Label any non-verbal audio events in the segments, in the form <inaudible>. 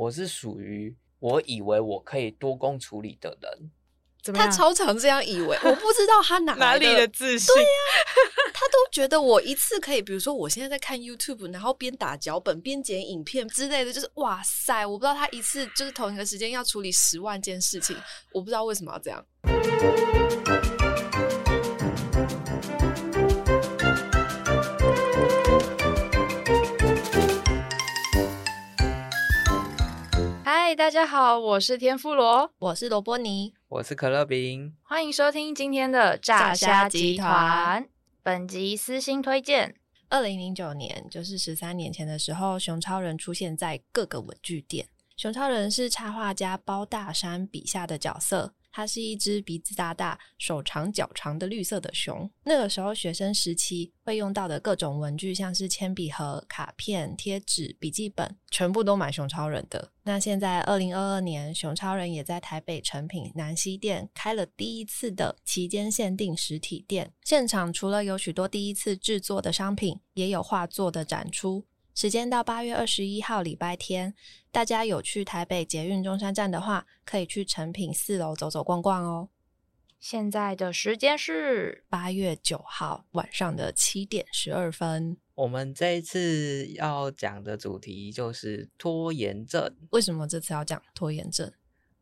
我是属于我以为我可以多工处理的人。他超常这样以为，我不知道他哪哪里的自信。对呀、啊，他都觉得我一次可以，比如说我现在在看 YouTube，然后边打脚本边剪影片之类的，就是哇塞，我不知道他一次就是同一个时间要处理十万件事情，我不知道为什么要这样。嗨，大家好，我是天妇罗，我是萝卜泥，我是可乐饼，欢迎收听今天的炸虾集团。本集私心推荐：二零零九年，就是十三年前的时候，熊超人出现在各个文具店。熊超人是插画家包大山笔下的角色。它是一只鼻子大大、手长脚长的绿色的熊。那个时候学生时期会用到的各种文具，像是铅笔盒、卡片、贴纸、笔记本，全部都买熊超人的。那现在二零二二年，熊超人也在台北诚品南西店开了第一次的期间限定实体店。现场除了有许多第一次制作的商品，也有画作的展出。时间到八月二十一号礼拜天，大家有去台北捷运中山站的话，可以去成品四楼走走逛逛哦。现在的时间是八月九号晚上的七点十二分。我们这一次要讲的主题就是拖延症。为什么这次要讲拖延症？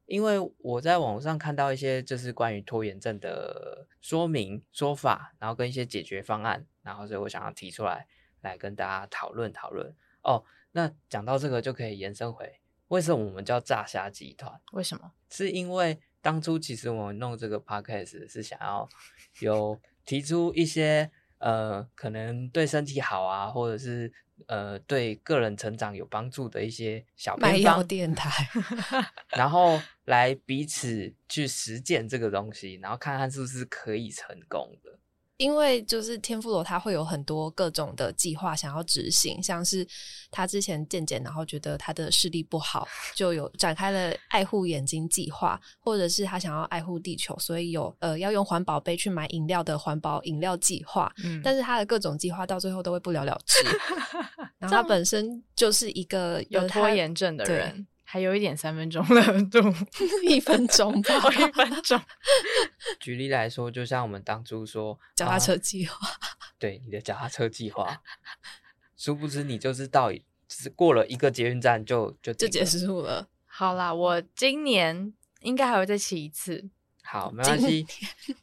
因为我在网上看到一些就是关于拖延症的说明说法，然后跟一些解决方案，然后所以我想要提出来。来跟大家讨论讨论哦。那讲到这个，就可以延伸回为什么我们叫炸虾集团？为什么？是因为当初其实我们弄这个 podcast 是想要 <laughs> 有提出一些呃，可能对身体好啊，或者是呃对个人成长有帮助的一些小卖药电台，然后来彼此去实践这个东西，然后看看是不是可以成功的。因为就是天妇罗，他会有很多各种的计划想要执行，像是他之前健检，然后觉得他的视力不好，就有展开了爱护眼睛计划，或者是他想要爱护地球，所以有呃要用环保杯去买饮料的环保饮料计划。嗯，但是他的各种计划到最后都会不了了之。<laughs> 然后他本身就是一个有拖延症的人。还有一点三分钟热度，<laughs> <laughs> 一分钟吧，<laughs> 一分钟。举例来说，就像我们当初说脚踏车计划，对你的脚踏车计划，殊不知你就是到只是过了一个捷运站就就就结束了。好啦，我今年应该还会再骑一次。好，没关系，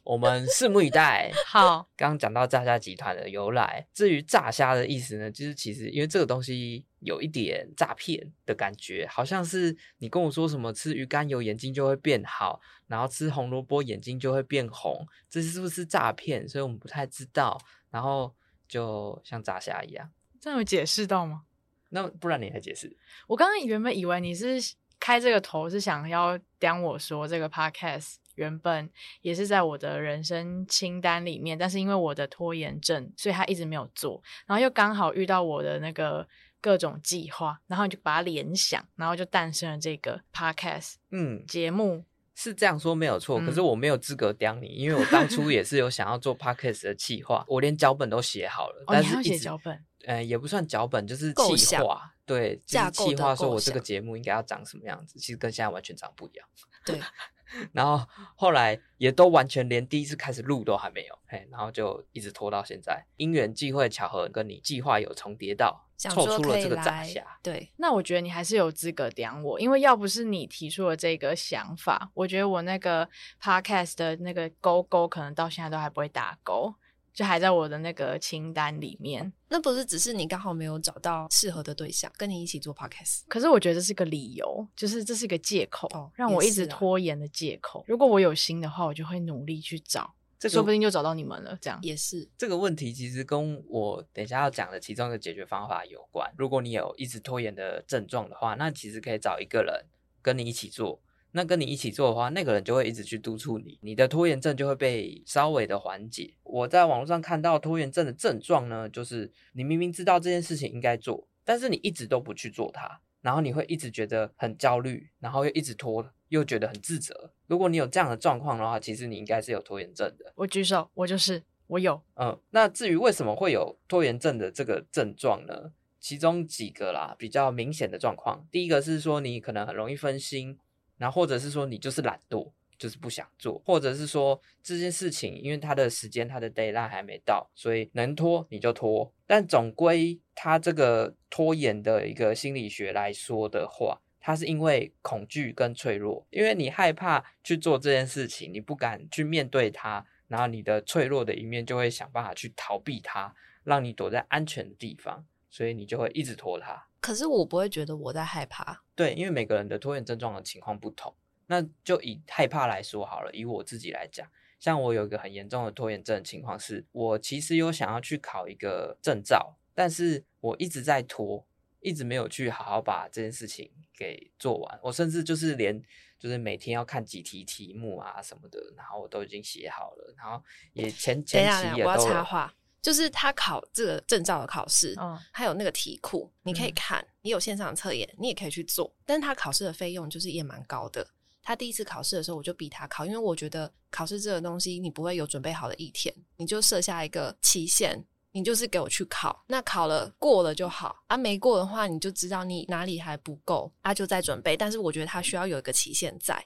我们拭目以待。<laughs> 好，刚刚讲到炸虾集团的由来，至于炸虾的意思呢，就是其实因为这个东西有一点诈骗的感觉，好像是你跟我说什么吃鱼肝油眼睛就会变好，然后吃红萝卜眼睛就会变红，这是不是诈骗？所以我们不太知道。然后就像炸虾一样，这样有解释到吗？那不然你来解释。我刚刚原本以为你是开这个头是想要讲我说这个 podcast。原本也是在我的人生清单里面，但是因为我的拖延症，所以他一直没有做。然后又刚好遇到我的那个各种计划，然后就把它联想，然后就诞生了这个 podcast。嗯，节目是这样说没有错，可是我没有资格刁你，嗯、因为我当初也是有想要做 podcast 的计划，我连脚本都写好了，但是一直、哦、写脚本，呃，也不算脚本，就是计划，对，就是计划说我这个节目应该要长什么样子，其实跟现在完全长不一样。对。<laughs> <laughs> 然后后来也都完全连第一次开始录都还没有，嘿，然后就一直拖到现在。因缘际会巧合，跟你计划有重叠到，凑出了这个炸虾。对，那我觉得你还是有资格点我，因为要不是你提出了这个想法，我觉得我那个 podcast 的那个勾勾可能到现在都还不会打勾。就还在我的那个清单里面，那不是只是你刚好没有找到适合的对象跟你一起做 podcast，可是我觉得这是个理由，就是这是个借口，哦、让我一直拖延的借口。如果我有心的话，我就会努力去找，这个、说不定就找到你们了。这样也是这个问题，其实跟我等一下要讲的其中一个解决方法有关。如果你有一直拖延的症状的话，那其实可以找一个人跟你一起做。那跟你一起做的话，那个人就会一直去督促你，你的拖延症就会被稍微的缓解。我在网络上看到拖延症的症状呢，就是你明明知道这件事情应该做，但是你一直都不去做它，然后你会一直觉得很焦虑，然后又一直拖，又觉得很自责。如果你有这样的状况的话，其实你应该是有拖延症的。我举手，我就是，我有。嗯，那至于为什么会有拖延症的这个症状呢？其中几个啦，比较明显的状况。第一个是说你可能很容易分心，然后或者是说你就是懒惰，就是不想做，或者是说这件事情因为它的时间它的 deadline 还没到，所以能拖你就拖。但总归它这个拖延的一个心理学来说的话，它是因为恐惧跟脆弱，因为你害怕去做这件事情，你不敢去面对它，然后你的脆弱的一面就会想办法去逃避它，让你躲在安全的地方。所以你就会一直拖它，可是我不会觉得我在害怕。对，因为每个人的拖延症状的情况不同。那就以害怕来说好了，以我自己来讲，像我有一个很严重的拖延症的情况是，我其实有想要去考一个证照，但是我一直在拖，一直没有去好好把这件事情给做完。我甚至就是连就是每天要看几题题目啊什么的，然后我都已经写好了，然后也前前期也都。我要插话。就是他考这个证照的考试，嗯，还有那个题库，你可以看，你有线上测验，你也可以去做。但是他考试的费用就是也蛮高的。他第一次考试的时候，我就逼他考，因为我觉得考试这个东西你不会有准备好的一天，你就设下一个期限，你就是给我去考。那考了过了就好啊，没过的话你就知道你哪里还不够啊，就再准备。但是我觉得他需要有一个期限在，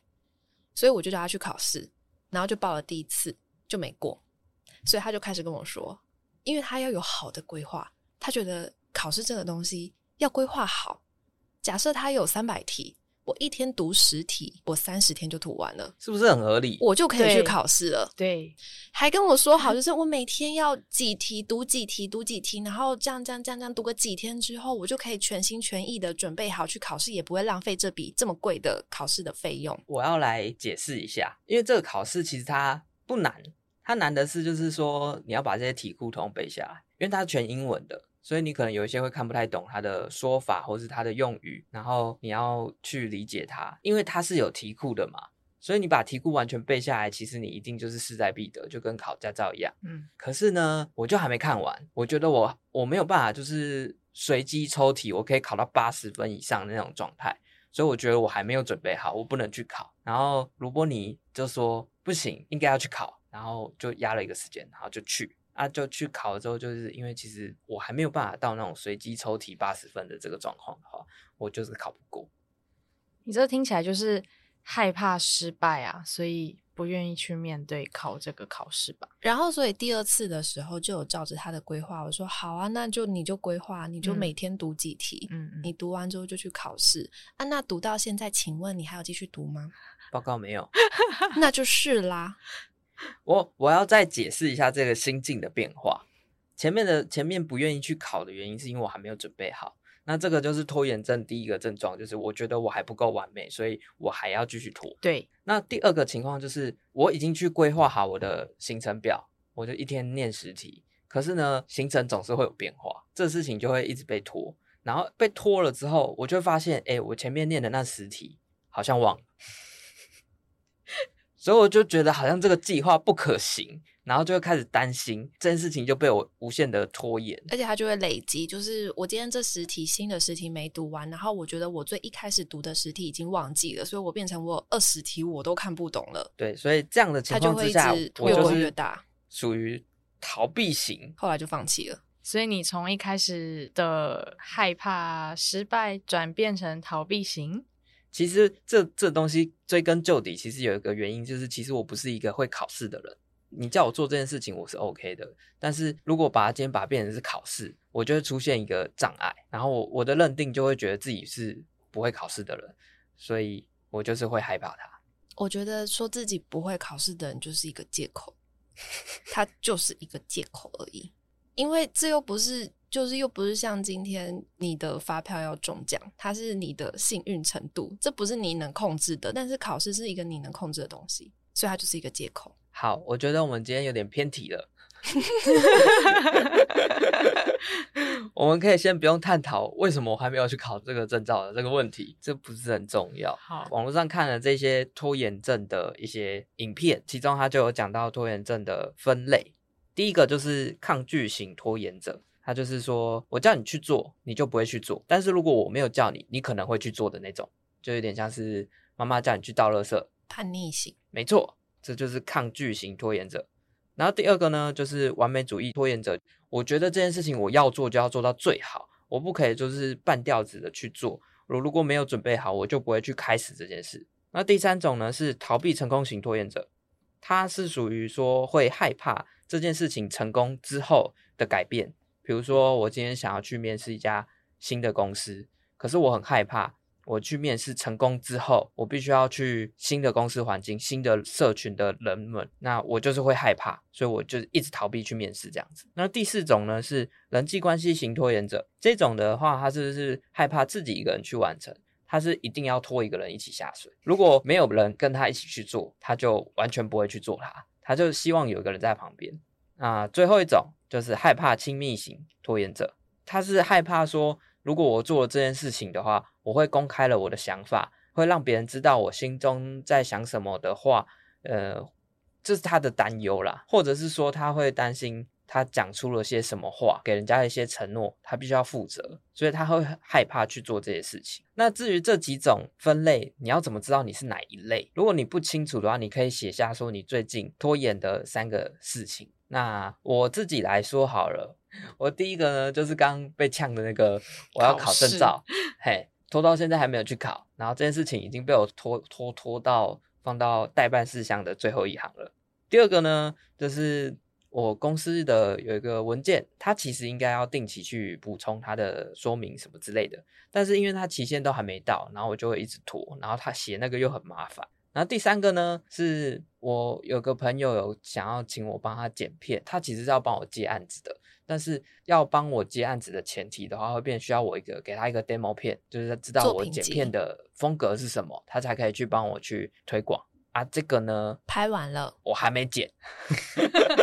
所以我就叫他去考试，然后就报了第一次就没过，所以他就开始跟我说。因为他要有好的规划，他觉得考试这个东西要规划好。假设他有三百题，我一天读十题，我三十天就读完了，是不是很合理？我就可以去考试了。对，还跟我说好，就是我每天要几题读几题读几题，然后这样这样这样这样读个几天之后，我就可以全心全意的准备好去考试，也不会浪费这笔这么贵的考试的费用。我要来解释一下，因为这个考试其实它不难。它难的是，就是说你要把这些题库通背下来，因为它是全英文的，所以你可能有一些会看不太懂它的说法，或是它的用语，然后你要去理解它，因为它是有题库的嘛，所以你把题库完全背下来，其实你一定就是势在必得，就跟考驾照一样。嗯，可是呢，我就还没看完，我觉得我我没有办法，就是随机抽题，我可以考到八十分以上的那种状态，所以我觉得我还没有准备好，我不能去考。然后卢波尼就说不行，应该要去考。然后就压了一个时间，然后就去啊，就去考了之后，就是因为其实我还没有办法到那种随机抽题八十分的这个状况的话，我就是考不过。你这听起来就是害怕失败啊，所以不愿意去面对考这个考试吧？然后，所以第二次的时候就有照着他的规划，我说好啊，那就你就规划，你就每天读几题，嗯，你读完之后就去考试啊。那读到现在，请问你还有继续读吗？报告没有，<laughs> 那就是啦。<laughs> 我我要再解释一下这个心境的变化。前面的前面不愿意去考的原因，是因为我还没有准备好。那这个就是拖延症第一个症状，就是我觉得我还不够完美，所以我还要继续拖。对。那第二个情况就是我已经去规划好我的行程表，我就一天念十题。可是呢，行程总是会有变化，这事情就会一直被拖。然后被拖了之后，我就发现，哎，我前面念的那十题好像忘了。所以我就觉得好像这个计划不可行，然后就会开始担心这件事情就被我无限的拖延，而且它就会累积。就是我今天这十题新的十题没读完，然后我觉得我最一开始读的十题已经忘记了，所以我变成我二十题我都看不懂了。对，所以这样的情况之下，越滚越大，属于逃避型，后来就放弃了。所以你从一开始的害怕失败转变成逃避型。其实这这东西追根究底，其实有一个原因，就是其实我不是一个会考试的人。你叫我做这件事情，我是 OK 的。但是如果把它今天把它变成是考试，我就会出现一个障碍，然后我我的认定就会觉得自己是不会考试的人，所以我就是会害怕它。我觉得说自己不会考试的人就是一个借口，他就是一个借口而已，因为这又不是。就是又不是像今天你的发票要中奖，它是你的幸运程度，这不是你能控制的。但是考试是一个你能控制的东西，所以它就是一个借口。好，我觉得我们今天有点偏题了，<laughs> 我们可以先不用探讨为什么我还没有去考这个证照的这个问题，这不是很重要。好，网络上看了这些拖延症的一些影片，其中他就有讲到拖延症的分类，第一个就是抗拒型拖延者。他就是说，我叫你去做，你就不会去做。但是如果我没有叫你，你可能会去做的那种，就有点像是妈妈叫你去倒垃圾，叛逆型。没错，这就是抗拒型拖延者。然后第二个呢，就是完美主义拖延者。我觉得这件事情我要做就要做到最好，我不可以就是半吊子的去做。我如果没有准备好，我就不会去开始这件事。那第三种呢，是逃避成功型拖延者，他是属于说会害怕这件事情成功之后的改变。比如说，我今天想要去面试一家新的公司，可是我很害怕。我去面试成功之后，我必须要去新的公司环境、新的社群的人们，那我就是会害怕，所以我就一直逃避去面试这样子。那第四种呢，是人际关系型拖延者，这种的话，他是不是害怕自己一个人去完成？他是一定要拖一个人一起下水，如果没有人跟他一起去做，他就完全不会去做他，他就希望有一个人在旁边。那最后一种就是害怕亲密型拖延者，他是害怕说，如果我做了这件事情的话，我会公开了我的想法，会让别人知道我心中在想什么的话，呃，这是他的担忧啦，或者是说他会担心他讲出了些什么话，给人家一些承诺，他必须要负责，所以他会害怕去做这些事情。那至于这几种分类，你要怎么知道你是哪一类？如果你不清楚的话，你可以写下说你最近拖延的三个事情。那我自己来说好了。我第一个呢，就是刚被呛的那个，我要考证照，嘿，拖到现在还没有去考，然后这件事情已经被我拖拖拖到放到待办事项的最后一行了。第二个呢，就是我公司的有一个文件，它其实应该要定期去补充它的说明什么之类的，但是因为它期限都还没到，然后我就会一直拖，然后他写那个又很麻烦。然后第三个呢，是我有个朋友有想要请我帮他剪片，他其实是要帮我接案子的。但是要帮我接案子的前提的话，会变需要我一个给他一个 demo 片，就是他知道我剪片的风格是什么，他才可以去帮我去推广啊。这个呢，拍完了，我还没剪，<laughs>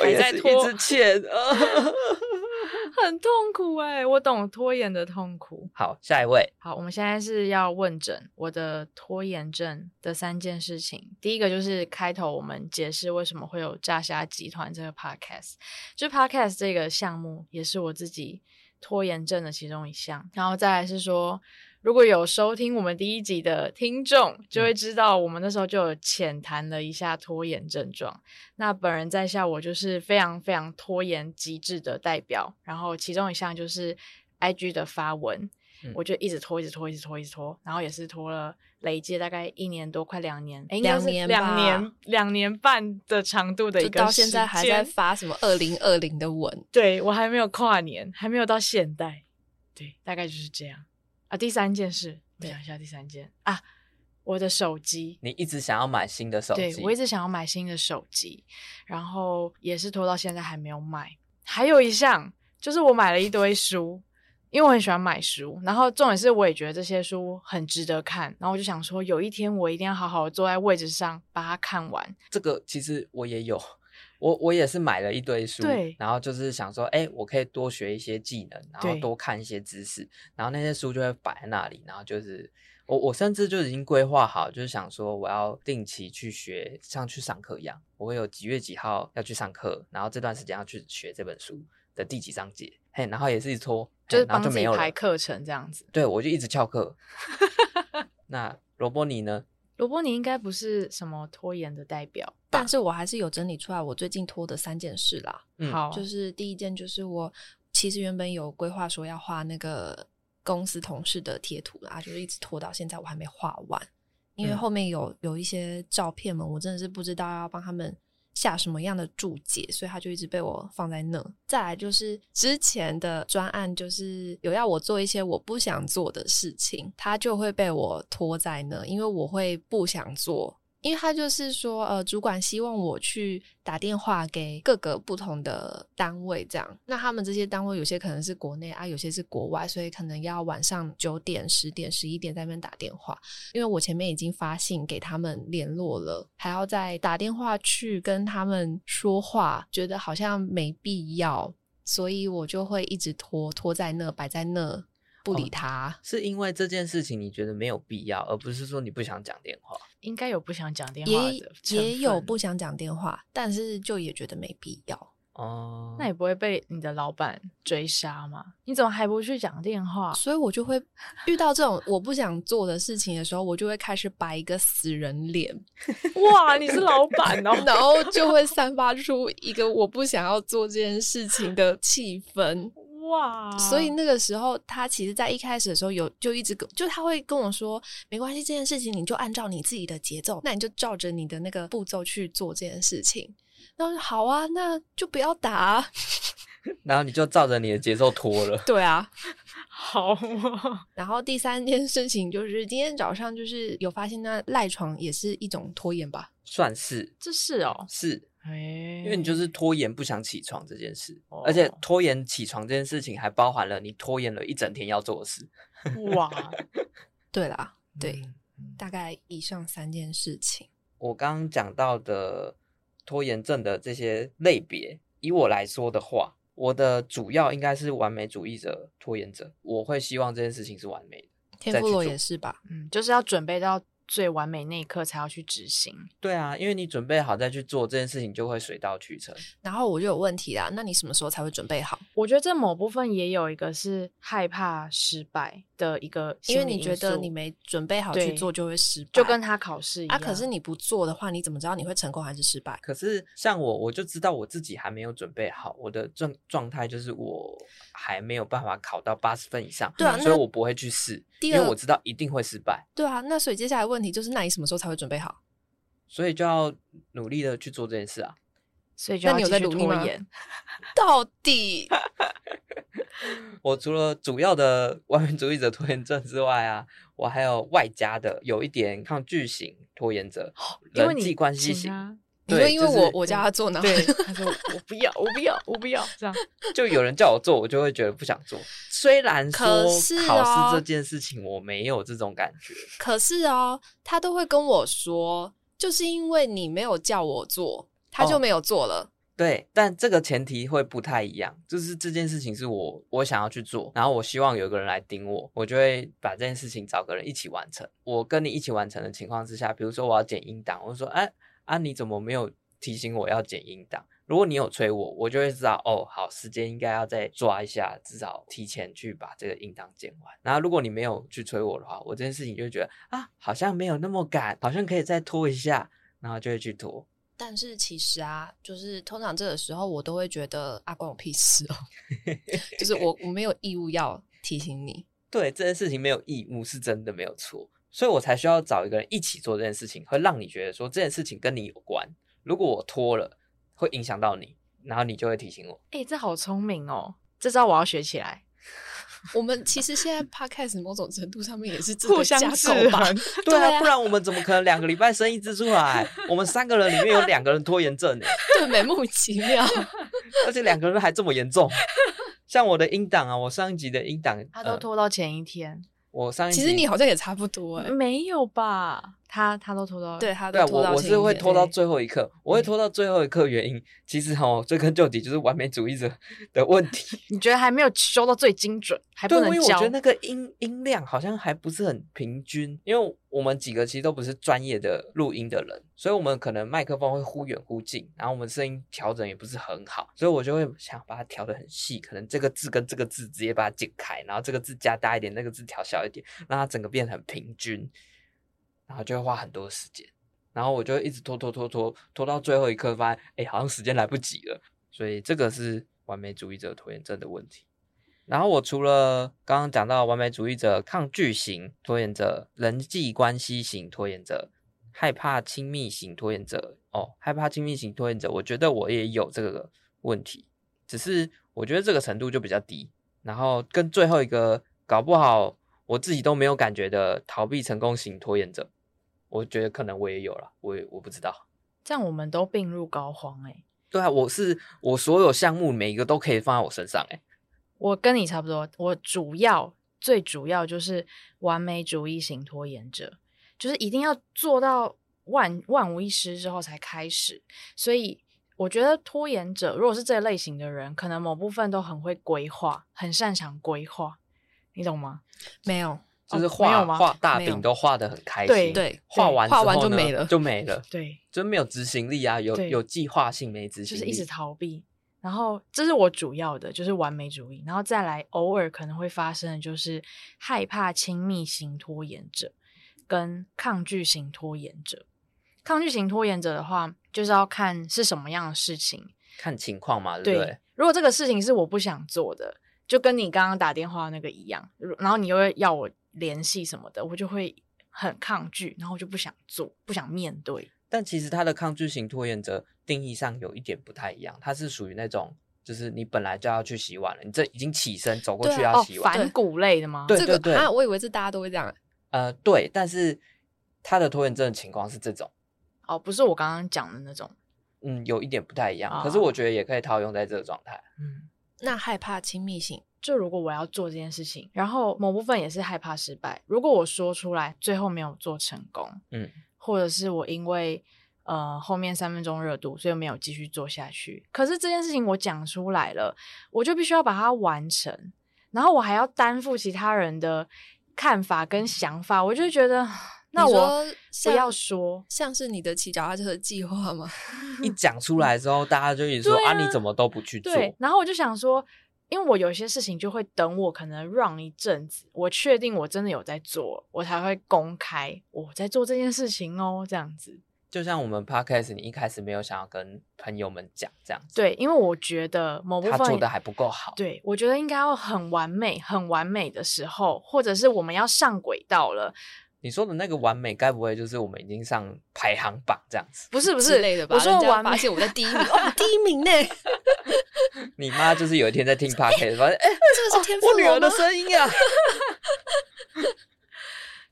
我也是一直欠。<laughs> <laughs> 很痛苦哎、欸，我懂拖延的痛苦。好，下一位。好，我们现在是要问诊我的拖延症的三件事情。第一个就是开头我们解释为什么会有炸虾集团这个 podcast，就 podcast 这个项目也是我自己拖延症的其中一项。然后再来是说。如果有收听我们第一集的听众，就会知道我们那时候就有浅谈了一下拖延症状。那本人在下，我就是非常非常拖延极致的代表。然后其中一项就是 IG 的发文，嗯、我就一直拖，一直拖，一直拖，一直拖，然后也是拖了累计大概一年多，快两年，两年两年两年半的长度的一个，到现在还在发什么二零二零的文。对，我还没有跨年，还没有到现代，对，大概就是这样。啊，第三件事，我想一下，第三件啊，我的手机，你一直想要买新的手机，对，我一直想要买新的手机，然后也是拖到现在还没有买。还有一项就是我买了一堆书，因为我很喜欢买书，然后重点是我也觉得这些书很值得看，然后我就想说，有一天我一定要好好的坐在位置上把它看完。这个其实我也有。我我也是买了一堆书，然后就是想说，哎，我可以多学一些技能，然后多看一些知识，然后那些书就会摆在那里，然后就是我我甚至就已经规划好，就是想说我要定期去学，像去上课一样，我会有几月几号要去上课，然后这段时间要去学这本书的第几章节，嘿，然后也是一拖，就是帮自己排课程这样子，对，我就一直翘课。<laughs> 那罗波尼呢？罗波尼应该不是什么拖延的代表，但是我还是有整理出来我最近拖的三件事啦。嗯、好，就是第一件就是我其实原本有规划说要画那个公司同事的贴图啦，就是一直拖到现在我还没画完，因为后面有有一些照片嘛，我真的是不知道要帮他们。下什么样的注解，所以他就一直被我放在那。再来就是之前的专案，就是有要我做一些我不想做的事情，他就会被我拖在那，因为我会不想做。因为他就是说，呃，主管希望我去打电话给各个不同的单位，这样。那他们这些单位有些可能是国内啊，有些是国外，所以可能要晚上九点、十点、十一点在那边打电话。因为我前面已经发信给他们联络了，还要再打电话去跟他们说话，觉得好像没必要，所以我就会一直拖，拖在那，摆在那。不理他。哦，是因为这件事情你觉得没有必要，而不是说你不想讲电话。应该有不想讲电话的，也也有不想讲电话，但是就也觉得没必要。哦，那也不会被你的老板追杀吗？你怎么还不去讲电话？所以我就会遇到这种我不想做的事情的时候，我就会开始摆一个死人脸。<laughs> 哇，你是老板哦，<laughs> 然后就会散发出一个我不想要做这件事情的气氛。哇！所以那个时候，他其实，在一开始的时候有就一直跟，就他会跟我说，没关系，这件事情你就按照你自己的节奏，那你就照着你的那个步骤去做这件事情。那我说好啊，那就不要打啊。<laughs> 然后你就照着你的节奏拖了。对啊，<laughs> 好啊。然后第三件事情就是今天早上就是有发现，那赖床也是一种拖延吧？算是，这是哦，是。欸、因为你就是拖延不想起床这件事，哦、而且拖延起床这件事情还包含了你拖延了一整天要做的事。哇，<laughs> 对啦，对，嗯、大概以上三件事情。我刚刚讲到的拖延症的这些类别，以我来说的话，我的主要应该是完美主义者拖延者，我会希望这件事情是完美的。天妇罗也是吧？嗯，就是要准备到。最完美那一刻才要去执行。对啊，因为你准备好再去做这件事情，就会水到渠成。然后我就有问题啦，那你什么时候才会准备好？我觉得这某部分也有一个是害怕失败的一个，因为你觉得你没准备好去做就会失败，就跟他考试一样。啊，可是你不做的话，你怎么知道你会成功还是失败？可是像我，我就知道我自己还没有准备好，我的状状态就是我还没有办法考到八十分以上，对啊，所以我不会去试，因为我知道一定会失败。对啊，那所以接下来问题就是，那你什么时候才会准备好？所以就要努力的去做这件事啊。所以就要继续拖延。<laughs> 到底？<laughs> 我除了主要的 <laughs> 完美主义者拖延症之外啊，我还有外加的有一点抗拒型拖延者，人际关系型。因为因为我我叫他做呢，对，他说我不要，我不要，我不要，这样就有人叫我做，我就会觉得不想做。虽然说考试这件事情我没有这种感觉，可是哦，他都会跟我说，就是因为你没有叫我做，他就没有做了。对，但这个前提会不太一样，就是这件事情是我我想要去做，然后我希望有个人来盯我，我就会把这件事情找个人一起完成。我跟你一起完成的情况之下，比如说我要剪音档，我说哎。啊！你怎么没有提醒我要剪音档？如果你有催我，我就会知道哦，好，时间应该要再抓一下，至少提前去把这个音档剪完。然后如果你没有去催我的话，我这件事情就会觉得啊，好像没有那么赶，好像可以再拖一下，然后就会去拖。但是其实啊，就是通常这个时候我都会觉得啊，关我屁事哦，<laughs> 就是我我没有义务要提醒你。对，这件事情没有义务是真的没有错。所以我才需要找一个人一起做这件事情，会让你觉得说这件事情跟你有关。如果我拖了，会影响到你，然后你就会提醒我。哎、欸，这好聪明哦！这招我要学起来。我们其实现在 podcast 某种程度上面也是互相制衡，<laughs> 对啊，不然我们怎么可能两个礼拜生一只出来？我们三个人里面有两个人拖延症，<laughs> 对，美莫其妙，<laughs> 而且两个人还这么严重。像我的音档啊，我上一集的音档，他都拖到前一天。我上一其实你好像也差不多哎、欸，没有吧？他他都拖到，对他都拖到，对，我我是会拖到最后一刻，我会拖到最后一刻。原因其实哈，追根究底就是完美主义者的问题。<laughs> 你觉得还没有修到最精准，还不能教？对，因为我觉得那个音音量好像还不是很平均。因为我们几个其实都不是专业的录音的人，所以我们可能麦克风会忽远忽近，然后我们声音调整也不是很好，所以我就会想把它调的很细，可能这个字跟这个字直接把它剪开，然后这个字加大一点，那个字调小一点，让它整个变得很平均。然后就会花很多时间，然后我就一直拖拖拖拖拖到最后一刻，发现哎，好像时间来不及了。所以这个是完美主义者拖延症的问题。然后我除了刚刚讲到完美主义者、抗拒型拖延者、人际关系型拖延者、害怕亲密型拖延者，哦，害怕亲密型拖延者，我觉得我也有这个问题，只是我觉得这个程度就比较低。然后跟最后一个搞不好我自己都没有感觉的逃避成功型拖延者。我觉得可能我也有了，我也我不知道。这样我们都病入膏肓哎、欸。对啊，我是我所有项目每一个都可以放在我身上哎、欸。我跟你差不多，我主要最主要就是完美主义型拖延者，就是一定要做到万万无一失之后才开始。所以我觉得拖延者如果是这类型的人，可能某部分都很会规划，很擅长规划，你懂吗？没有。就是画画、哦、大饼都画的很开心，对对，画完画完就没了，就没了，对，<laughs> 就没有执行力啊，有有计划性没执行力，就是一直逃避。然后这是我主要的，就是完美主义，然后再来偶尔可能会发生的就是害怕亲密型拖延者跟抗拒型拖延者。抗拒型拖延者的话，就是要看是什么样的事情，看情况嘛，对不对？如果这个事情是我不想做的。就跟你刚刚打电话那个一样，然后你又要我联系什么的，我就会很抗拒，然后我就不想做，不想面对。但其实他的抗拒型拖延者定义上有一点不太一样，他是属于那种，就是你本来就要去洗碗了，你这已经起身走过去要洗碗，反骨类的吗？对对对，啊，我以为是大家都会这样。呃，对，但是他的拖延症的情况是这种，哦，不是我刚刚讲的那种，嗯，有一点不太一样，哦、可是我觉得也可以套用在这个状态。嗯，那害怕亲密性，就如果我要做这件事情，然后某部分也是害怕失败，如果我说出来最后没有做成功，嗯，或者是我因为。呃，后面三分钟热度，所以没有继续做下去。可是这件事情我讲出来了，我就必须要把它完成，然后我还要担负其他人的看法跟想法，我就觉得，那我不要说，像，是你的骑脚踏车的计划吗？<laughs> 一讲出来之后，大家就一直说啊，啊，你怎么都不去做？对，然后我就想说，因为我有些事情就会等我可能 run 一阵子，我确定我真的有在做，我才会公开我在做这件事情哦，这样子。就像我们 podcast，你一开始没有想要跟朋友们讲这样子，对，因为我觉得某部分他做的还不够好，对，我觉得应该要很完美、很完美的时候，或者是我们要上轨道了。你说的那个完美，该不会就是我们已经上排行榜这样子？不是不是类的吧？我说完美，发现我在第一名 <laughs> 哦，第一名呢？你妈就是有一天在听 <laughs> podcast，发现哎，这个是天赋、哦、我女儿的声音啊。<laughs>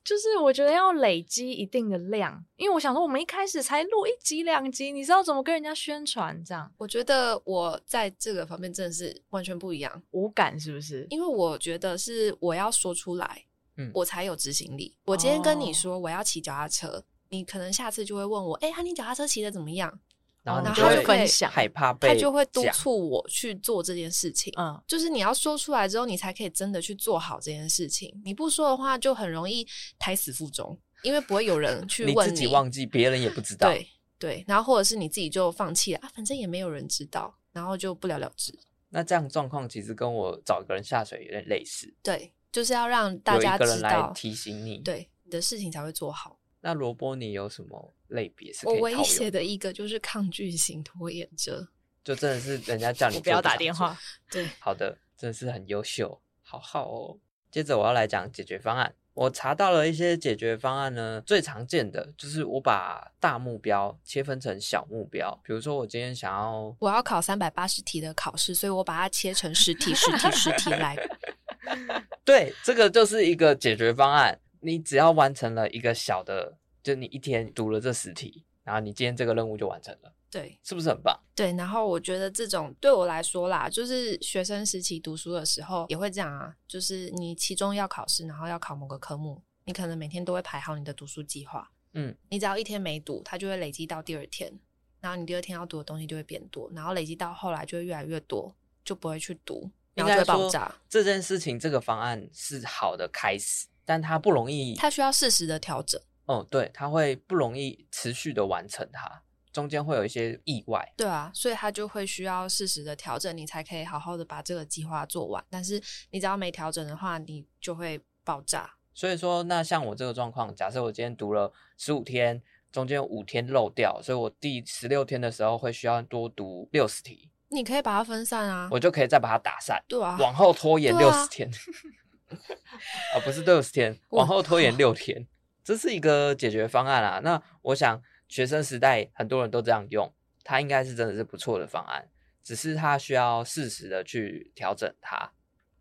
就是我觉得要累积一定的量，因为我想说，我们一开始才录一集两集，你知道怎么跟人家宣传这样？我觉得我在这个方面真的是完全不一样，无感是不是？因为我觉得是我要说出来，嗯，我才有执行力。我今天跟你说我要骑脚踏车，哦，你可能下次就会问我，哎，欸，你脚踏车骑的怎么样？然后，他就分享，害怕被他就会督促我去做这件事情。嗯，就是你要说出来之后，你才可以真的去做好这件事情。你不说的话，就很容易胎死腹中，因为不会有人去问你。你自己忘记，别人也不知道。对对，然后或者是你自己就放弃了啊，反正也没有人知道，然后就不了了之。那这样状况其实跟我找一个人下水有点类似。对，就是要让大家知道，提醒你，对，你的事情才会做好。那萝卜，你有什么类别是？我唯一写的一个就是抗拒型拖延者，就真的是人家叫你不，不要打电话。对，<laughs> 好的，真的是很优秀，好好哦。接着我要来讲解决方案。我查到了一些解决方案呢，最常见的就是我把大目标切分成小目标。比如说，我今天想要我要考三百八十题的考试，所以我把它切成十题、十题、十题来。<laughs> 对，这个就是一个解决方案。你只要完成了一个小的，就你一天读了这十题，然后你今天这个任务就完成了，对，是不是很棒？对，然后我觉得这种对我来说啦，就是学生时期读书的时候也会这样啊，就是你期中要考试，然后要考某个科目，你可能每天都会排好你的读书计划，嗯，你只要一天没读，它就会累积到第二天，然后你第二天要读的东西就会变多，然后累积到后来就会越来越多，就不会去读，然后就会爆炸。这件事情，这个方案是好的开始。但它不容易，它需要适时的调整。哦，对，它会不容易持续的完成它，中间会有一些意外。对啊，所以它就会需要适时的调整，你才可以好好的把这个计划做完。但是你只要没调整的话，你就会爆炸。所以说，那像我这个状况，假设我今天读了十五天，中间有五天漏掉，所以我第十六天的时候会需要多读六十题。你可以把它分散啊，我就可以再把它打散，对啊，往后拖延六十天。<laughs> <laughs> 啊、哦，不是六十天，往后拖延六天，这是一个解决方案啊。那我想学生时代很多人都这样用，它应该是真的是不错的方案，只是它需要适时的去调整它。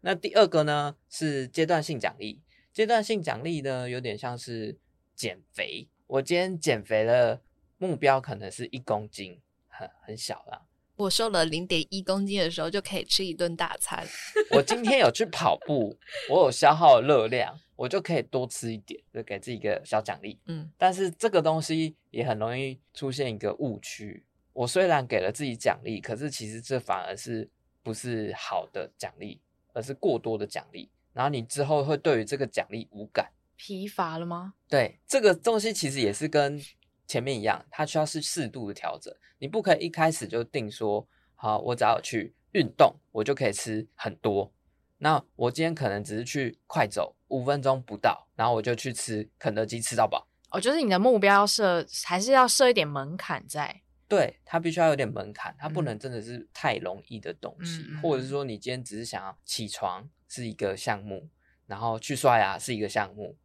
那第二个呢是阶段性奖励，阶段性奖励呢有点像是减肥，我今天减肥的目标可能是一公斤，很很小啦。我瘦了零点一公斤的时候，就可以吃一顿大餐。<laughs> 我今天有去跑步，我有消耗热量，我就可以多吃一点，就给自己一个小奖励。嗯，但是这个东西也很容易出现一个误区。我虽然给了自己奖励，可是其实这反而是不是好的奖励，而是过多的奖励。然后你之后会对于这个奖励无感，疲乏了吗？对，这个东西其实也是跟。前面一样，它需要是适度的调整。你不可以一开始就定说，好，我只要去运动，我就可以吃很多。那我今天可能只是去快走五分钟不到，然后我就去吃肯德基吃到饱。哦，就是你的目标要设，还是要设一点门槛在？对，它必须要有点门槛，它不能真的是太容易的东西，嗯、或者是说你今天只是想要起床是一个项目，然后去刷牙是一个项目，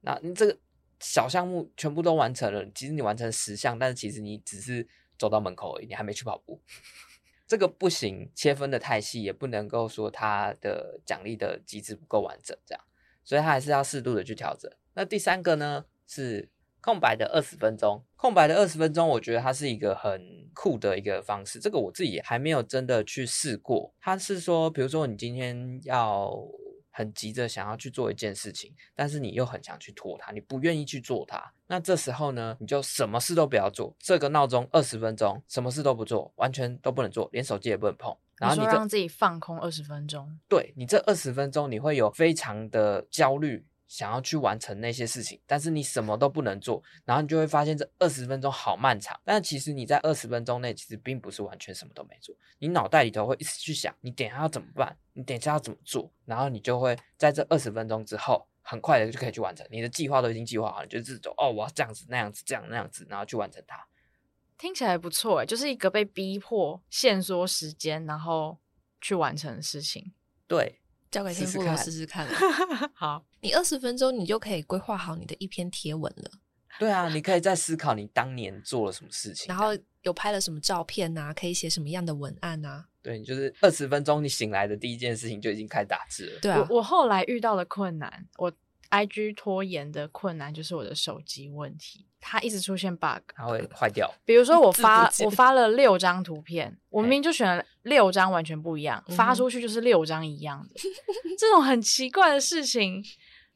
那你这个小项目全部都完成了，其实你完成十项，但是其实你只是走到门口而已，你还没去跑步，<laughs> 这个不行，切分的太细，也不能够说它的奖励的机制不够完整，这样，所以它还是要适度的去调整。那第三个呢是。空白的二十分钟，空白的二十分钟，我觉得它是一个很酷的一个方式。这个我自己还没有真的去试过。它是说，比如说你今天要很急着想要去做一件事情，但是你又很想去拖它，你不愿意去做它。那这时候呢，你就什么事都不要做，这个闹钟二十分钟，什么事都不做，完全都不能做，连手机也不能碰。然后你，你说让自己放空二十分钟，对，你这二十分钟，你会有非常的焦虑。想要去完成那些事情，但是你什么都不能做，然后你就会发现这二十分钟好漫长。但其实你在二十分钟内，其实并不是完全什么都没做，你脑袋里头会一直去想，你等一下要怎么办，你等一下要怎么做，然后你就会在这二十分钟之后，很快的就可以去完成。你的计划都已经计划好了，你就自己走哦，我要这样子那样子这样那样子，然后去完成它。听起来不错诶，就是一个被逼迫限缩时间，然后去完成的事情。对。交给天妇罗试试看。<laughs> 好，你二十分钟，你就可以规划好你的一篇贴文了。对啊，你可以再思考你当年做了什么事情，然后有拍了什么照片啊，可以写什么样的文案啊？对，你就是二十分钟，你醒来的第一件事情就已经开始打字了。对啊，我我后来遇到了困难，我 IG 拖延的困难就是我的手机问题。它一直出现 bug，它会坏掉。比如说我发我发了六张图片，我明明就选了六张完全不一样，发出去就是六张一样的，这种很奇怪的事情，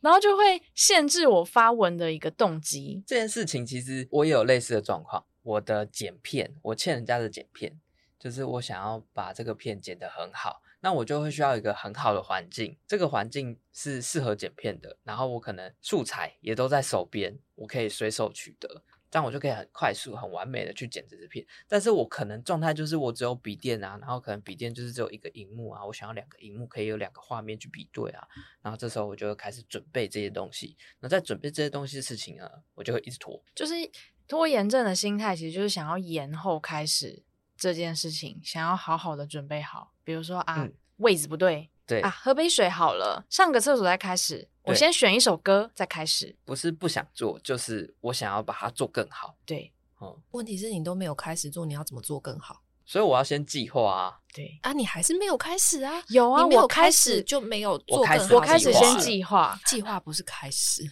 然后就会限制我发文的一个动机。这件事情其实我也有类似的状况，我的剪片，我欠人家的剪片，就是我想要把这个片剪得很好。那我就会需要一个很好的环境，这个环境是适合剪片的，然后我可能素材也都在手边，我可以随手取得，这样我就可以很快速、很完美的去剪这支片。但是我可能状态就是我只有笔电啊，然后可能笔电就是只有一个荧幕啊，我想要两个荧幕可以有两个画面去比对啊，然后这时候我就开始准备这些东西。那在准备这些东西的事情呢，我就会一直拖，就是拖延症的心态，其实就是想要延后开始这件事情，想要好好的准备好。比如说啊，嗯、位置不对，对啊，喝杯水好了，上个厕所再开始。我先选一首歌再开始。不是不想做，就是我想要把它做更好。对，哦、嗯，问题是你都没有开始做，你要怎么做更好？所以我要先计划啊。对啊，你还是没有开始啊？有啊，你没有开开始就没有做更好。我开始，我开始先计划，计划不是开始。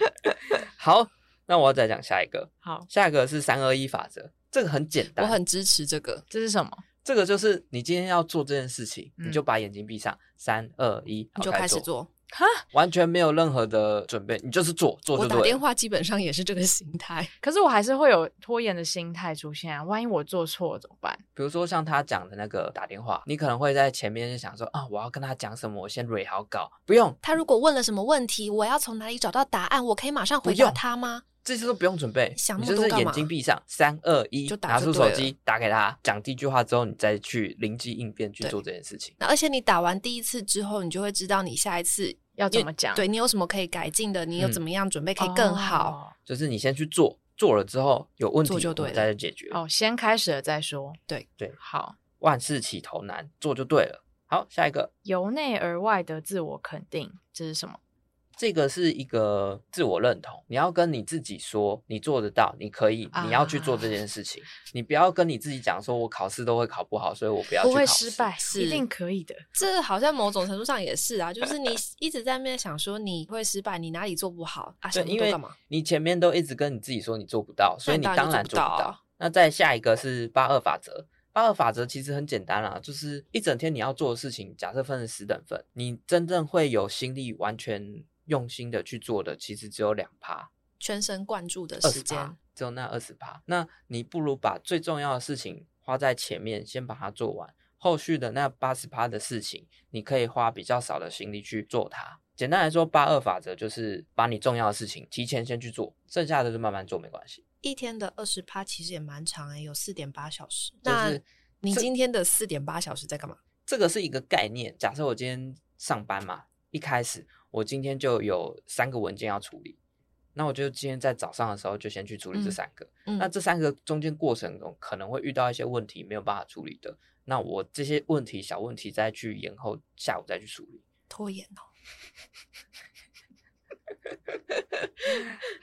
<laughs> 好，那我要再讲下一个。好，下一个是三二一法则。这个很简单，我很支持这个。这是什么？这个就是你今天要做这件事情，嗯、你就把眼睛闭上，三二一，你就开始做。哈，完全没有任何的准备，你就是做做就对。我打电话基本上也是这个心态，可是我还是会有拖延的心态出现啊。万一我做错了怎么办？比如说像他讲的那个打电话，你可能会在前面就想说啊，我要跟他讲什么，我先蕊好稿。不用，他如果问了什么问题，我要从哪里找到答案？我可以马上回答他吗？这些都不用准备，想你就是眼睛闭上，三二一，拿出手机打给他，讲第一句话之后，你再去灵机应变去做这件事情。那而且你打完第一次之后，你就会知道你下一次要怎么讲。对，你有什么可以改进的，你有怎么样准备可以更好。嗯、就是你先去做，做了之后有问题做就对了，再解决。哦，先开始了再说。对对，好，万事起头难，做就对了。好，下一个，由内而外的自我肯定，这是什么？这个是一个自我认同，你要跟你自己说，你做得到，你可以，你要去做这件事情。啊、你不要跟你自己讲说，我考试都会考不好，所以我不要去考试。不会失败，是一定可以的。这好像某种程度上也是啊，就是你一直在那边想说你会失败，你哪里做不好啊？对，因为你前面都一直跟你自己说你做不到，所以你当然做不到。不到啊、那再下一个是八二法则，八二法则其实很简单啦，就是一整天你要做的事情，假设分成十等份，你真正会有心力完全。用心的去做的，其实只有两趴，全神贯注的时间只有那二十趴。那你不如把最重要的事情花在前面，先把它做完，后续的那八十趴的事情，你可以花比较少的心力去做它。简单来说，八二法则就是把你重要的事情提前先去做，剩下的就慢慢做，没关系。一天的二十趴其实也蛮长诶、欸，有四点八小时。就是、那你今天的四点八小时在干嘛？这个是一个概念。假设我今天上班嘛，一开始。我今天就有三个文件要处理，那我就今天在早上的时候就先去处理这三个。那这三个中间过程中可能会遇到一些问题，没有办法处理的。那我这些问题小问题再去延后下午再去处理。拖延哦。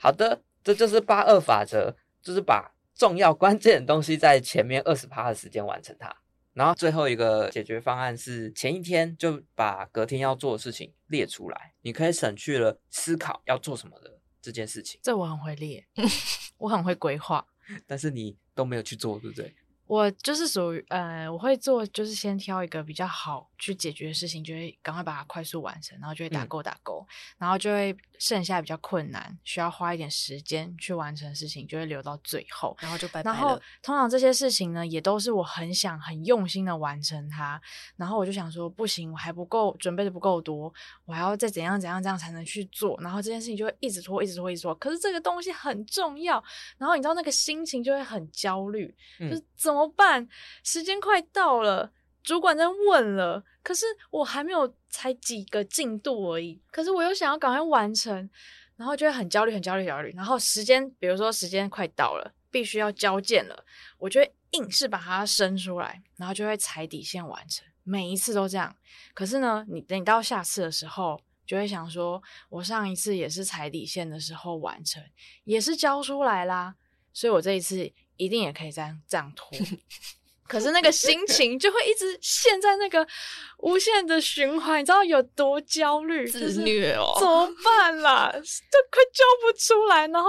<laughs> 好的，这就是八二法则，就是把重要关键的东西在前面二十趴的时间完成它。然后最后一个解决方案是前一天就把隔天要做的事情列出来，你可以省去了思考要做什么的这件事情。这我很会列，<laughs> 我很会规划，但是你都没有去做，对不对？我就是属于呃，我会做，就是先挑一个比较好去解决的事情，就会赶快把它快速完成，然后就会打勾打勾，嗯、然后就会剩下比较困难，需要花一点时间去完成的事情，就会留到最后，然后就拜拜了。然后通常这些事情呢，也都是我很想很用心的完成它，然后我就想说，不行，我还不够准备的不够多，我还要再怎样怎样这样才能去做，然后这件事情就会一直拖，一直拖，一直拖。可是这个东西很重要，然后你知道那个心情就会很焦虑，嗯、就是怎么办？时间快到了，主管在问了，可是我还没有，才几个进度而已。可是我又想要赶快完成，然后就会很焦虑，很焦虑，焦虑。然后时间，比如说时间快到了，必须要交件了，我就会硬是把它伸出来，然后就会踩底线完成。每一次都这样。可是呢，你等你到下次的时候，就会想说，我上一次也是踩底线的时候完成，也是交出来啦，所以我这一次。一定也可以这样这样拖，<laughs> 可是那个心情就会一直陷在那个无限的循环，你知道有多焦虑？自虐哦，怎么办啦？都快救不出来，然后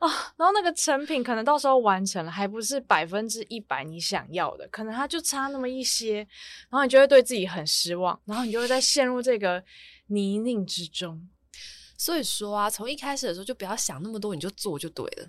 啊，然后那个成品可能到时候完成了，还不是百分之一百你想要的，可能它就差那么一些，然后你就会对自己很失望，然后你就会在陷入这个泥泞之中。所以说啊，从一开始的时候就不要想那么多，你就做就对了。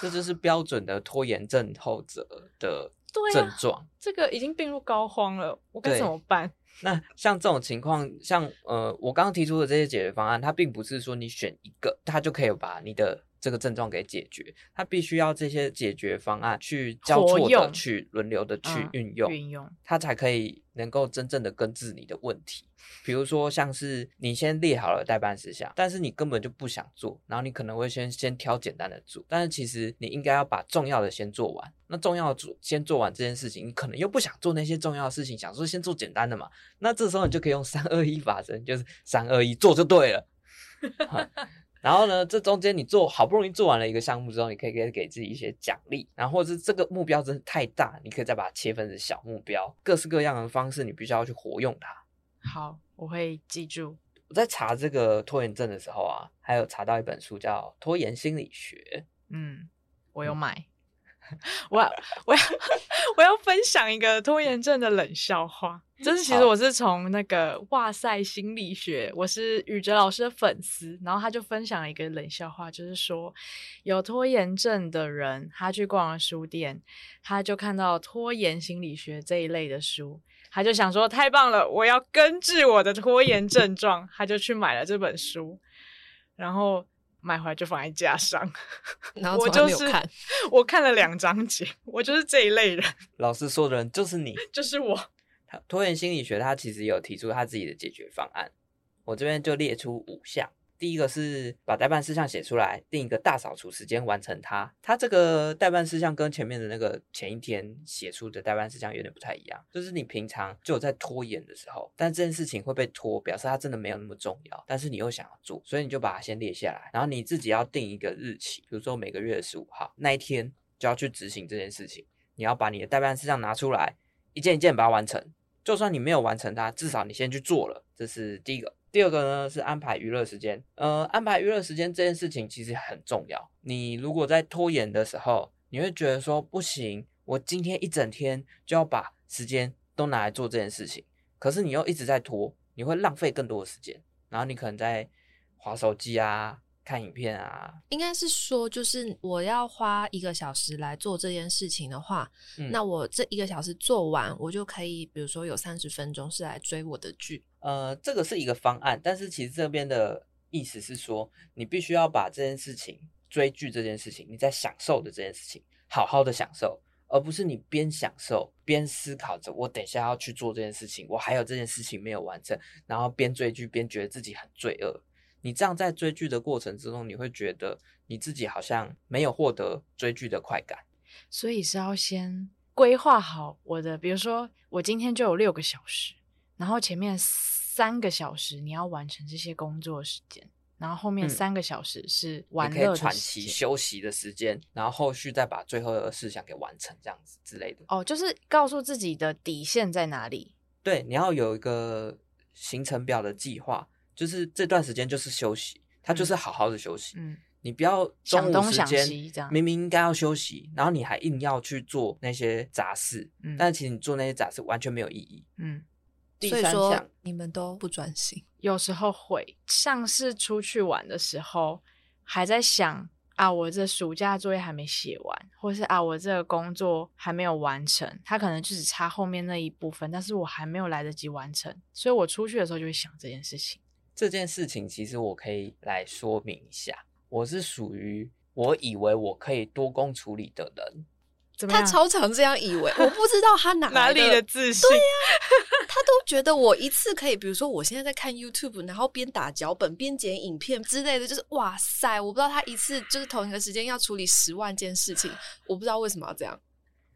这就是标准的拖延症后者的症状。啊，这个已经病入膏肓了，我该怎么办？<laughs> 那像这种情况，像呃，我刚刚提出的这些解决方案，它并不是说你选一个，它就可以把你的。这个症状给解决，他必须要这些解决方案去交错的去轮流的去运用，运用，它才可以能够真正的根治你的问题。比如说，像是你先列好了待办事项，但是你根本就不想做，然后你可能会先先挑简单的做，但是其实你应该要把重要的先做完。那重要的做先做完这件事情，你可能又不想做那些重要的事情，想说先做简单的嘛。那这时候你就可以用三二一法则，就是三二一做就对了。<laughs> 然后呢，这中间你做好不容易做完了一个项目之后，你可以给给自己一些奖励，然后或者是这个目标真的太大，你可以再把它切分成小目标，各式各样的方式，你必须要去活用它。好，我会记住。我在查这个拖延症的时候啊，还有查到一本书叫《拖延心理学》。嗯，我有买。<laughs> 我要我要我要分享一个拖延症的冷笑话，就是其实我是从那个哇塞心理学，我是宇哲老师的粉丝，然后他就分享了一个冷笑话，就是说有拖延症的人，他去逛了书店，他就看到拖延心理学这一类的书，他就想说太棒了，我要根治我的拖延症状，他就去买了这本书，然后。买回来就放在架上，<laughs> 然后 <laughs> 从来没有看。我就是我看了两章节，我就是这一类人。老师说的人就是你，<laughs> 就是我。他拖延心理学，他其实有提出他自己的解决方案，我这边就列出五项。第一个是把待办事项写出来，定一个大扫除时间完成它。它这个待办事项跟前面的那个前一天写出的待办事项有点不太一样，就是你平常就有在拖延的时候，但这件事情会被拖，表示它真的没有那么重要，但是你又想要做，所以你就把它先列下来，然后你自己要定一个日期，比如说每个月的十五号那一天就要去执行这件事情。你要把你的待办事项拿出来，一件一件把它完成。就算你没有完成它，至少你先去做了，这是第一个。第二个呢是安排娱乐时间，呃，安排娱乐时间这件事情其实很重要。你如果在拖延的时候，你会觉得说不行，我今天一整天就要把时间都拿来做这件事情，可是你又一直在拖，你会浪费更多的时间，然后你可能在划手机啊。看影片啊，应该是说，就是我要花一个小时来做这件事情的话，嗯，那我这一个小时做完，我就可以，比如说有三十分钟是来追我的剧。呃，这个是一个方案，但是其实这边的意思是说，你必须要把这件事情，追剧这件事情，你在享受的这件事情，好好的享受，而不是你边享受边思考着，我等下要去做这件事情，我还有这件事情没有完成，然后边追剧边觉得自己很罪恶。你这样在追剧的过程之中，你会觉得你自己好像没有获得追剧的快感。所以是要先规划好我的，比如说我今天就有六个小时，然后前面三个小时你要完成这些工作时间。然后后面三个小时是玩乐喘息休息的时间，然后后续再把最后的事项给完成，这样子之类的。哦，就是告诉自己的底线在哪里。对，你要有一个行程表的计划，就是这段时间就是休息，它就是好好的休息。嗯，你不要中午时间明明应该要休息，然后你还硬要去做那些杂事。嗯，但是其实你做那些杂事完全没有意义。嗯。所以说你们都不专心，有时候会像是出去玩的时候，还在想啊，我这暑假作业还没写完，或是啊，我这个工作还没有完成，他可能就只差后面那一部分，但是我还没有来得及完成，所以我出去的时候就会想这件事情。这件事情其实我可以来说明一下，我是属于我以为我可以多工处理的人。他超常这样以为，我不知道他哪 <laughs> 哪里的自信。对呀、啊，他都觉得我一次可以，比如说我现在在看 YouTube，然后边打脚本边剪影片之类的，就是哇塞，我不知道他一次就是同一个时间要处理十万件事情，我不知道为什么要这样，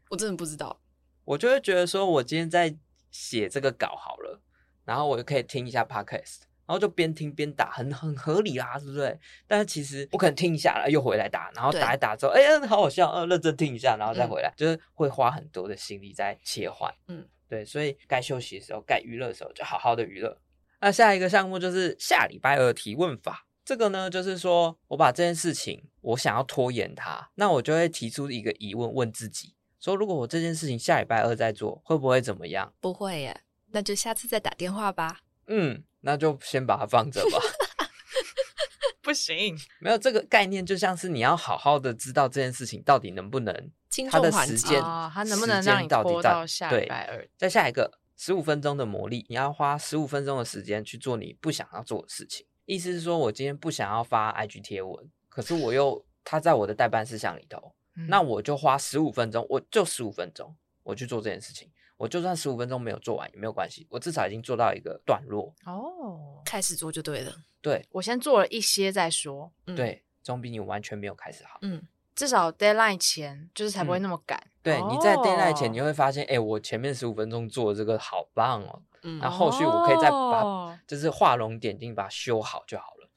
我真的不知道。我就会觉得说，我今天在写这个稿好了，然后我就可以听一下 Podcast。然后就边听边打，很很合理啦，是不是？但是其实我可能听一下了，又回来打，然后打一打之后，哎呀，好好笑，呃，认真听一下，然后再回来，嗯、就是会花很多的心力在切换。嗯，对，所以该休息的时候，该娱乐的时候，就好好的娱乐。那下一个项目就是下礼拜二提问法，这个呢，就是说我把这件事情我想要拖延它，那我就会提出一个疑问问自己，说如果我这件事情下礼拜二再做，会不会怎么样？不会耶，那就下次再打电话吧。嗯。那就先把它放着吧。<laughs> 不行，没有这个概念，就像是你要好好的知道这件事情到底能不能，它的时间，它能不能让你拖到下礼拜二？再下一个十五分钟的魔力，你要花十五分钟的时间去做你不想要做的事情。意思是说，我今天不想要发 IG 贴文，可是我又它在我的待办事项里头，嗯、那我就花十五分钟，我就十五分钟，我去做这件事情。我就算十五分钟没有做完也没有关系，我至少已经做到一个段落哦，开始做就对了。对，我先做了一些再说。嗯、对，总比你完全没有开始好。嗯，至少 deadline 前就是才不会那么赶。嗯、对，哦、你在 deadline 前你会发现，哎、欸，我前面十五分钟做的这个好棒哦。嗯，然后后续我可以再把、哦、就是画龙点睛把它修好就好了。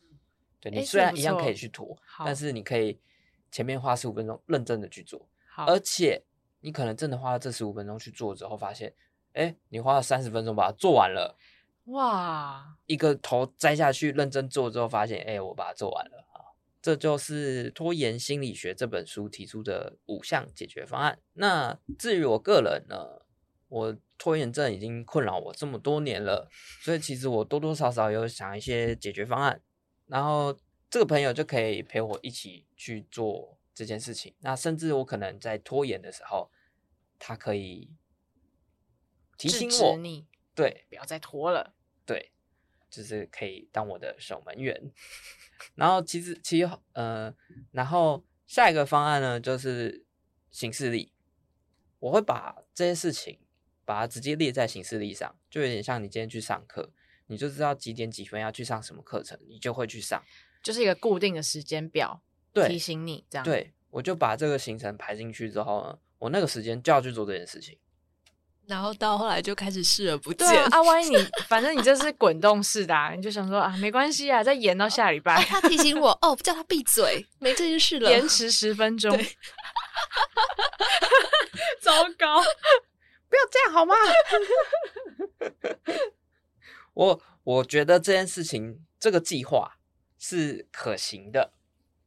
对，你虽然一样可以去拖，但是你可以前面花十五分钟认真的去做，好而且。你可能真的花了这十五分钟去做之后，发现，哎，你花了三十分钟把它做完了，哇！一个头栽下去认真做之后，发现，哎，我把它做完了啊！这就是《拖延心理学》这本书提出的五项解决方案。那至于我个人呢，我拖延症已经困扰我这么多年了，所以其实我多多少少有想一些解决方案，然后这个朋友就可以陪我一起去做。这件事情，那甚至我可能在拖延的时候，他可以提醒我，你对，不要再拖了，对，就是可以当我的守门员。<laughs> 然后其实其实呃，然后下一个方案呢，就是行事历，我会把这些事情把它直接列在行事历上，就有点像你今天去上课，你就知道几点几分要去上什么课程，你就会去上，就是一个固定的时间表。对，提醒你这样，对，我就把这个行程排进去之后呢，我那个时间就要去做这件事情，然后到后来就开始视而不见。啊，万一你 <laughs> 反正你这是滚动式的，啊，你就想说啊，没关系啊，再延到下礼拜。哦。他提醒我哦，叫他闭嘴，没这件事了，延迟十分钟。<laughs> 糟糕，不要这样好吗？<laughs> 我我觉得这件事情这个计划是可行的。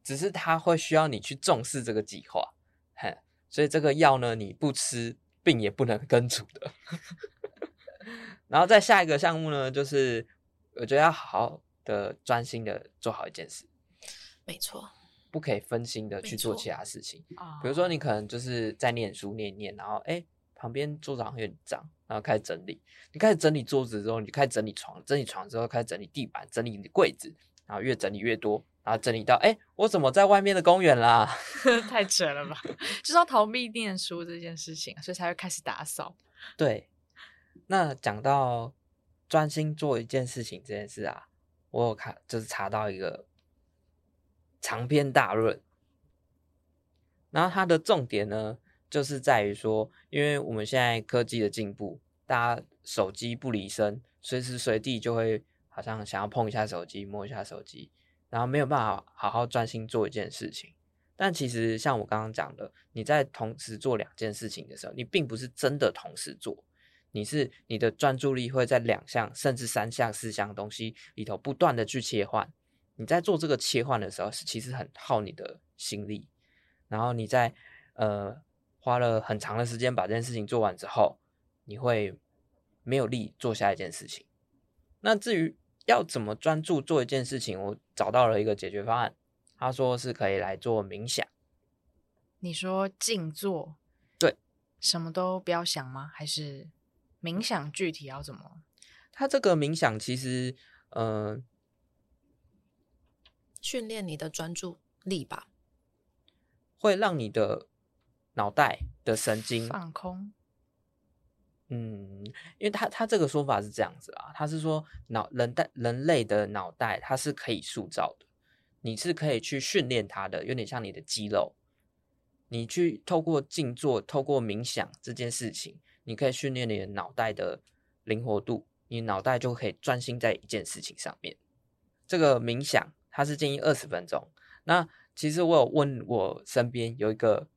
只是他会需要你去重视这个计划，嘿，所以这个药呢，你不吃病也不能根除的。<laughs> 然后再下一个项目呢，就是我觉得要好好的专心的做好一件事，没错，不可以分心的去做其他事情。比如说你可能就是在念书念念，然后哎，旁边桌子好像有点脏，然后开始整理。你开始整理桌子之后，你就开始整理床，整理床之后开始整理地板，整理你的柜子，然后越整理越多。然后整理到，哎，我怎么在外面的公园啦？<laughs> 太扯了吧！就是要逃避念书这件事情，所以才会开始打扫。对，那讲到专心做一件事情这件事啊，我有看，就是查到一个长篇大论，然后它的重点呢，就是在于说，因为我们现在科技的进步，大家手机不离身，随时随地就会好像想要碰一下手机、摸一下手机，然后没有办法好好专心做一件事情。但其实像我刚刚讲的，你在同时做两件事情的时候，你并不是真的同时做。你是你的专注力会在两项甚至三项、四项东西里头不断的去切换。你在做这个切换的时候，是其实很耗你的心力。然后你在呃花了很长的时间把这件事情做完之后，你会没有力做下一件事情。那至于要怎么专注做一件事情，我找到了一个解决方案。他说是可以来做冥想。你说静坐，对，什么都不要想吗？还是？冥想具体要怎么？他这个冥想其实，呃，训练你的专注力吧，会让你的脑袋的神经放空。嗯，因为他他这个说法是这样子啊，他是说脑人带人类的脑袋，它是可以塑造的，你是可以去训练它的，有点像你的肌肉，你去透过静坐，透过冥想这件事情。你可以训练你的脑袋的灵活度，你脑袋就可以专心在一件事情上面。这个冥想，它是建议二十分钟。那其实我有问我身边有一个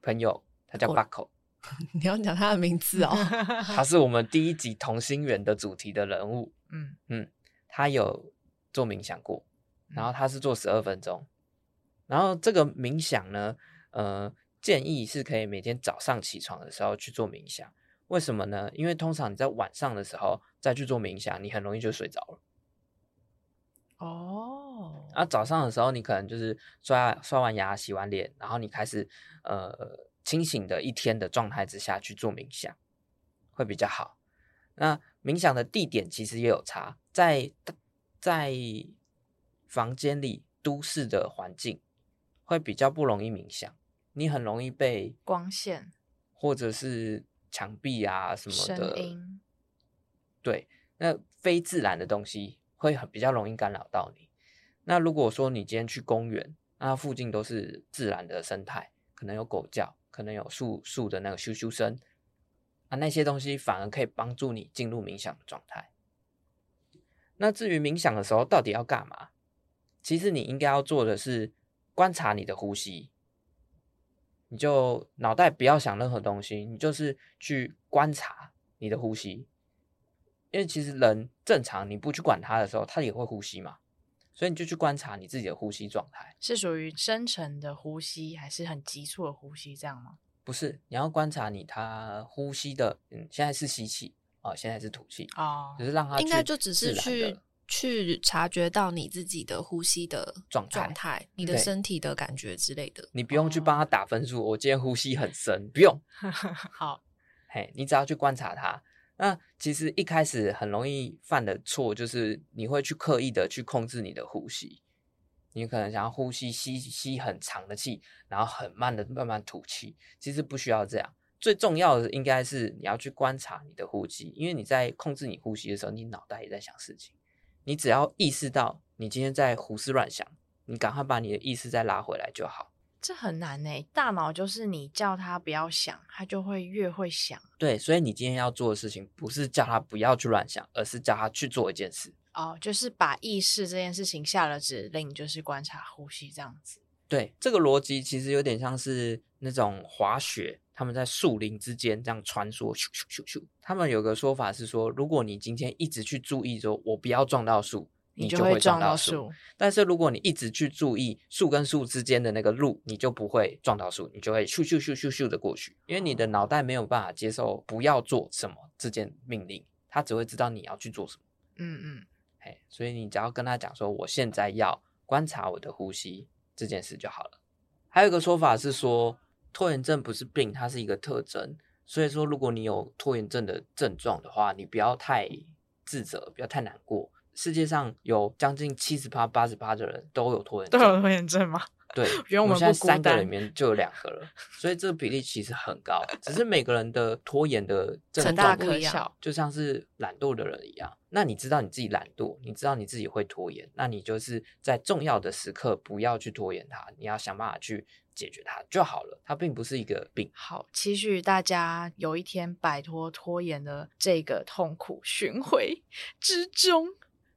朋友，他叫 Buckle，<laughs> 你要讲他的名字哦。<laughs> 他是我们第一集同心圆的主题的人物。嗯嗯，他有做冥想过，然后他是做十二分钟。然后这个冥想呢，呃。建议是可以每天早上起床的时候去做冥想，为什么呢？因为通常你在晚上的时候再去做冥想，你很容易就睡着了。哦，啊，早上的时候你可能就是刷刷完牙、洗完脸，然后你开始呃清醒的一天的状态之下去做冥想，会比较好。那冥想的地点其实也有差，在在房间里都市的环境会比较不容易冥想。你很容易被光线，或者是墙壁啊什么的声音，对，那非自然的东西会很比较容易干扰到你。那如果说你今天去公园，那附近都是自然的生态，可能有狗叫，可能有树树的那个咻咻声，啊，那些东西反而可以帮助你进入冥想的状态。那至于冥想的时候到底要干嘛？其实你应该要做的是观察你的呼吸。你就脑袋不要想任何东西，你就是去观察你的呼吸，因为其实人正常，你不去管它的时候，它也会呼吸嘛，所以你就去观察你自己的呼吸状态，是属于深沉的呼吸，还是很急促的呼吸，这样吗？不是，你要观察你他呼吸的，嗯，现在是吸气啊，哦，现在是吐气啊，只是让他应该就只是去。去察觉到你自己的呼吸的状态、状态，你的身体的感觉之类的。你不用去帮他打分数，我今天呼吸很深，不用。<laughs> 好，嘿，你只要去观察它。那其实一开始很容易犯的错，就是你会去刻意的去控制你的呼吸。你可能想要呼吸吸吸很长的气，然后很慢的慢慢吐气。其实不需要这样。最重要的应该是你要去观察你的呼吸，因为你在控制你呼吸的时候，你脑袋也在想事情。你只要意识到你今天在胡思乱想，你赶快把你的意识再拉回来就好。这很难呢，大脑就是你叫他不要想，他就会越会想。对，所以你今天要做的事情不是叫他不要去乱想，而是叫他去做一件事。哦，就是把意识这件事情下了指令，就是观察呼吸这样子。对，这个逻辑其实有点像是那种滑雪。他们在树林之间这样穿梭，咻咻咻咻。他们有个说法是说，如果你今天一直去注意说，我不要撞到树，你就会撞到树。但是如果你一直去注意树跟树之间的那个路，你就不会撞到树，你就会咻咻咻咻咻的过去。因为你的脑袋没有办法接受不要做什么这件命令，它只会知道你要去做什么。嗯嗯，嘿，所以你只要跟他讲说，我现在要观察我的呼吸这件事就好了。还有一个说法是说。拖延症不是病，它是一个特征。所以说，如果你有拖延症的症状的话，你不要太自责，不要太难过。世界上有将近七十趴、八十趴的人都有拖延症，都有拖延症吗？<laughs> 对，<laughs> 原我们现在三个里面就有两个了，所以这个比例其实很高。只是每个人的拖延的症状不一样，就像是懒惰的人一样。那你知道你自己懒惰，你知道你自己会拖延，那你就是在重要的时刻不要去拖延它，你要想办法去解决它就好了。它并不是一个病。好，期许大家有一天摆脱拖延的这个痛苦巡回之中。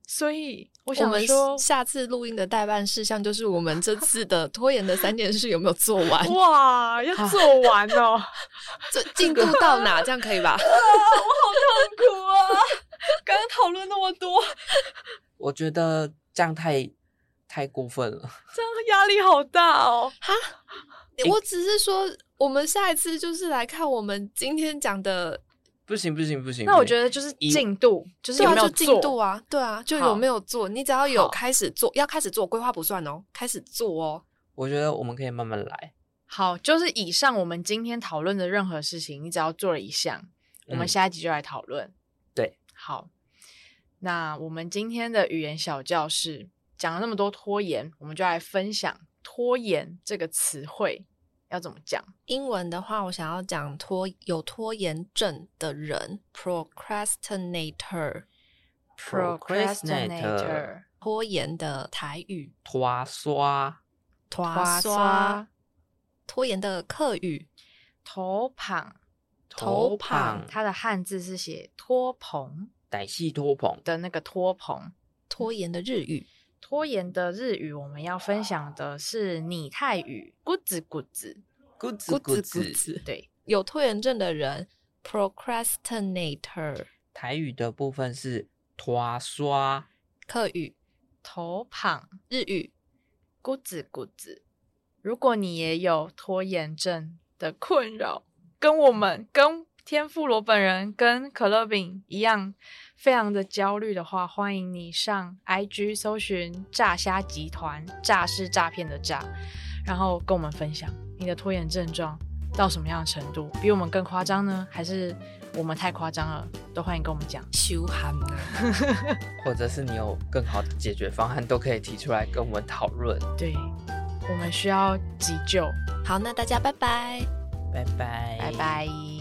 所以我想说，下次录音的待办事项就是我们这次的拖延的三件事有没有做完？<laughs> 哇，要做完哦！<laughs> 这进度到哪？这样可以吧？<laughs> 啊，我好痛苦啊！刚刚讨论那么多，我觉得这样太太过分了，这样压力好大哦！哈，我只是说，我们下一次就是来看我们今天讲的。不行不行不行！那我觉得就是进度，就是有没有进度啊？对啊，就有没有做？你只要有开始做，要开始做，规划不算哦，开始做哦。我觉得我们可以慢慢来。好，就是以上我们今天讨论的任何事情，你只要做了一项，我们下一集就来讨论。对，好。那我们今天的语言小教室讲了那么多拖延，我们就来分享拖延这个词汇。要怎么讲？英文的话，我想要讲拖有拖延症的人，procrastinator，procrastinator，拖延的台语，拖刷，拖刷，拖延的客语，头旁，头旁，它的汉字是写拖棚，歹戏拖棚。的那个拖棚，拖延的日语。拖延的日语，我们要分享的是拟态语，咕子咕子，咕子咕子。对，有拖延症的人，procrastinator。台语的部分是拖刷，客语头旁，日语咕子咕子。如果你也有拖延症的困扰，跟我们跟。天妇罗本人跟可乐饼一样，非常的焦虑的话，欢迎你上 IG 搜寻“诈虾集团”，诈是诈骗的诈，然后跟我们分享你的拖延症状到什么样的程度，比我们更夸张呢？还是我们太夸张了？都欢迎跟我们讲。羞憨呢？或者是你有更好的解决方案，都可以提出来跟我们讨论。对，我们需要急救。好，那大家拜拜，拜拜，拜拜。